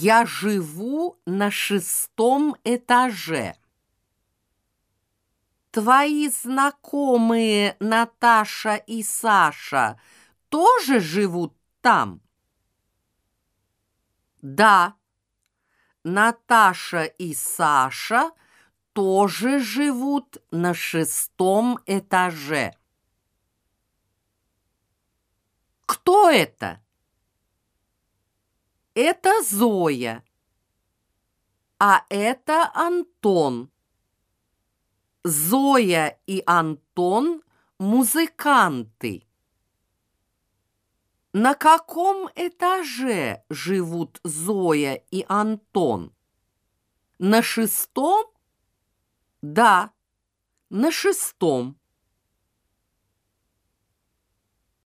Я живу на шестом этаже. Твои знакомые Наташа и Саша тоже живут там? Да, Наташа и Саша тоже живут на шестом этаже. Кто это? Это Зоя. А это Антон. Зоя и Антон – музыканты. На каком этаже живут Зоя и Антон? На шестом? Да, на шестом.